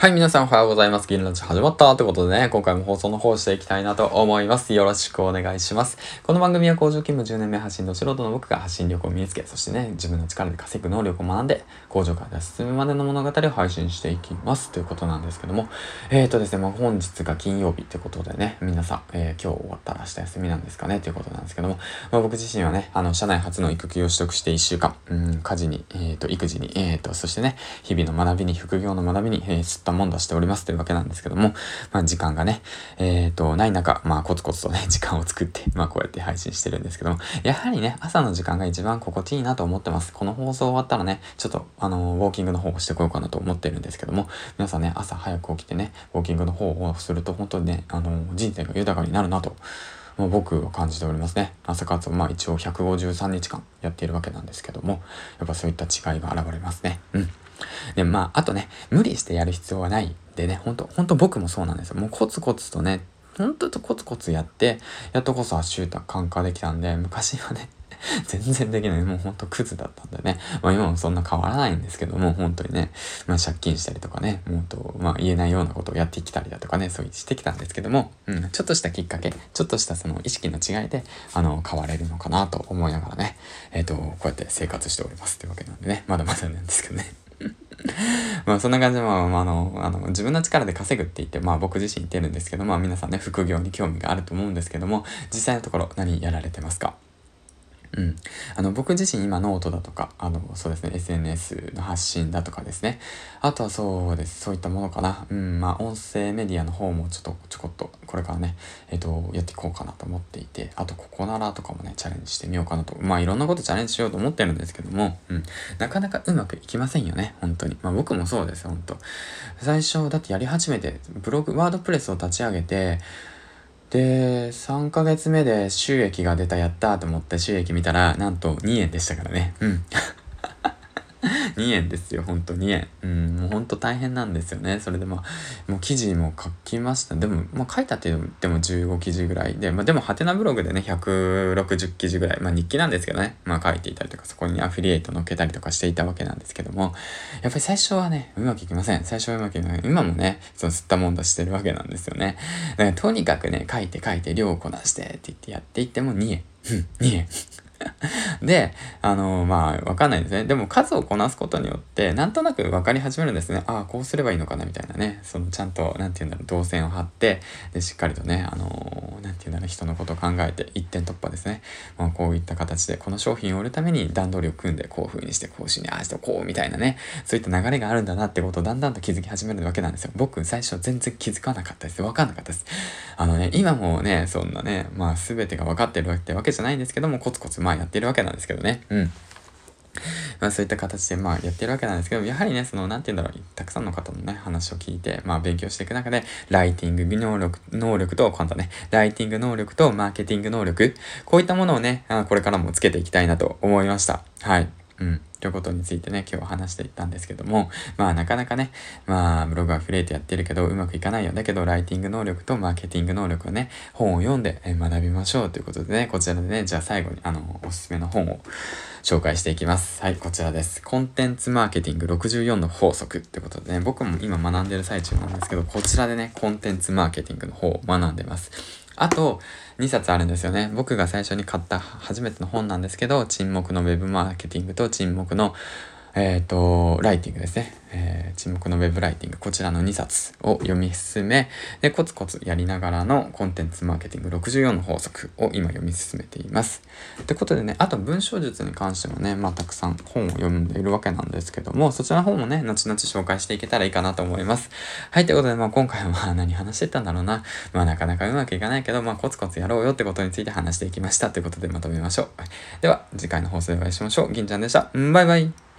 はい、皆さんおはようございます。銀ラジ始まったということでね、今回も放送の方していきたいなと思います。よろしくお願いします。この番組は工場勤務10年目発信の素人の僕が発信力を身につけ、そしてね、自分の力で稼ぐ能力を学んで、工場から脱出までの物語を配信していきます。ということなんですけども、えーとですね、まあ、本日が金曜日ってことでね、皆さん、えー、今日終わったら明日休みなんですかねということなんですけども、まあ、僕自身はね、あの、社内初の育休を取得して1週間、うん、家事に、えーと、育児に、えーと、そしてね、日々の学びに、副業の学びに、えー、たもんだしております。というわけなんですけども、まあ時間がね、えっ、ー、と、ない中、まあコツコツとね、時間を作って、まあこうやって配信してるんですけども、やはりね、朝の時間が一番心地いいなと思ってます。この放送終わったらね、ちょっと、あの、ウォーキングの方をしてこようかなと思ってるんですけども、皆さんね、朝早く起きてね、ウォーキングの方をすると、本当にね、あの、人生が豊かになるなと、まあ、僕は感じておりますね。朝活をまあ一応153日間やっているわけなんですけども、やっぱそういった違いが現れますね。うん。で、まあ、あとね、無理してやる必要はないでね、ほんと、ほんと僕もそうなんですよ。もうコツコツとね、ほんとコツコツやって、やっとこそシューター感化できたんで、昔はね、全然できない。もうほんとクズだったんでね。まあ今もそんな変わらないんですけども、本当にね、まあ借金したりとかね、もっと、まあ言えないようなことをやってきたりだとかね、そういうしてきたんですけども、うん、ちょっとしたきっかけ、ちょっとしたその意識の違いで、あの、変われるのかなと思いながらね、えっ、ー、と、こうやって生活しておりますというわけなんでね、まだまだなんですけどね。まあそんな感じで、まあ、あの、あの、自分の力で稼ぐって言って、まあ僕自身言ってるんですけど、まあ皆さんね、副業に興味があると思うんですけども、実際のところ何やられてますか？うん。あの、僕自身今ノートだとか、あの、そうですね、SNS の発信だとかですね。あとはそうです、そういったものかな。うん、まあ、音声メディアの方もちょっとちょこっと、これからね、えっ、ー、と、やっていこうかなと思っていて、あと、ここならとかもね、チャレンジしてみようかなと。まあ、いろんなことチャレンジしようと思ってるんですけども、うん。なかなかうまくいきませんよね、本当に。まあ、僕もそうです、本当最初、だってやり始めて、ブログ、ワードプレスを立ち上げて、で、3ヶ月目で収益が出たやったと思って収益見たら、なんと2円でしたからね。うん。2円ですよ、ほんと2円。うん、もうほんと大変なんですよね。それでまあ、もう記事も書きました。でも、まあ書いたって言っても15記事ぐらいで、まあでもハテナブログでね、160記事ぐらい、まあ日記なんですけどね、まあ書いていたりとか、そこにアフィリエイト載っけたりとかしていたわけなんですけども、やっぱり最初はね、うまくいきません。最初はうまくいかない。今もね、その吸ったもんだしてるわけなんですよね。だからとにかくね、書いて書いて量をこなしてって言ってやっていっても2円。2円。で、あのー、まあ、わかんないですね。でも数をこなすことによって、なんとなく分かり始めるんですね。ああ、こうすればいいのかな、みたいなね。その、ちゃんと、なんて言うんだろう、動線を張って、で、しっかりとね、あのー、なんて言うんだろう、人のことを考えて、一点突破ですね。まあ、こういった形で、この商品を売るために段取りを組んで、こういう風にして、こうしに、ああして、こう、みたいなね。そういった流れがあるんだなってことをだんだんと気づき始めるわけなんですよ。僕、最初全然気づかなかったです。わかんなかったです。あのね、今もね、そんなね、まあ、全てが分かってるってわけじゃないんですけども、コツコツ、まあ、やってるわけなんですけどね。うん。まあそういった形でまあやってるわけなんですけど、やはりね、その、なんて言うんだろう、たくさんの方のね、話を聞いて、まあ勉強していく中で、ライティング能力、能力と、今度ね、ライティング能力とマーケティング能力、こういったものをね、これからもつけていきたいなと思いました。はい。うん。ということについてね、今日話していったんですけども、まあなかなかね、まあブログアフィリエイトやってるけどうまくいかないよ。だけどライティング能力とマーケティング能力をね、本を読んで学びましょうということでね、こちらでね、じゃあ最後にあの、おすすめの本を紹介していきます。はい、こちらです。コンテンツマーケティング64の法則ってことでね、僕も今学んでる最中なんですけど、こちらでね、コンテンツマーケティングの方を学んでます。あと、2冊あるんですよね。僕が最初に買った初めての本なんですけど、沈黙のウェブマーケティングと沈黙のえっ、ー、と、ライティングですね。えー、沈黙のウェブライティング、こちらの2冊を読み進め、で、コツコツやりながらのコンテンツマーケティング64の法則を今読み進めています。ってことでね、あと文章術に関してもね、まあたくさん本を読んでいるわけなんですけども、そちらの方もね、後々紹介していけたらいいかなと思います。はい、ということで、まあ今回は 何話してたんだろうな。まあなかなかうまくいかないけど、まあコツコツやろうよってことについて話していきましたということでまとめましょう。では、次回の放送でお会いしましょう。銀ちゃんでした。バイバイ。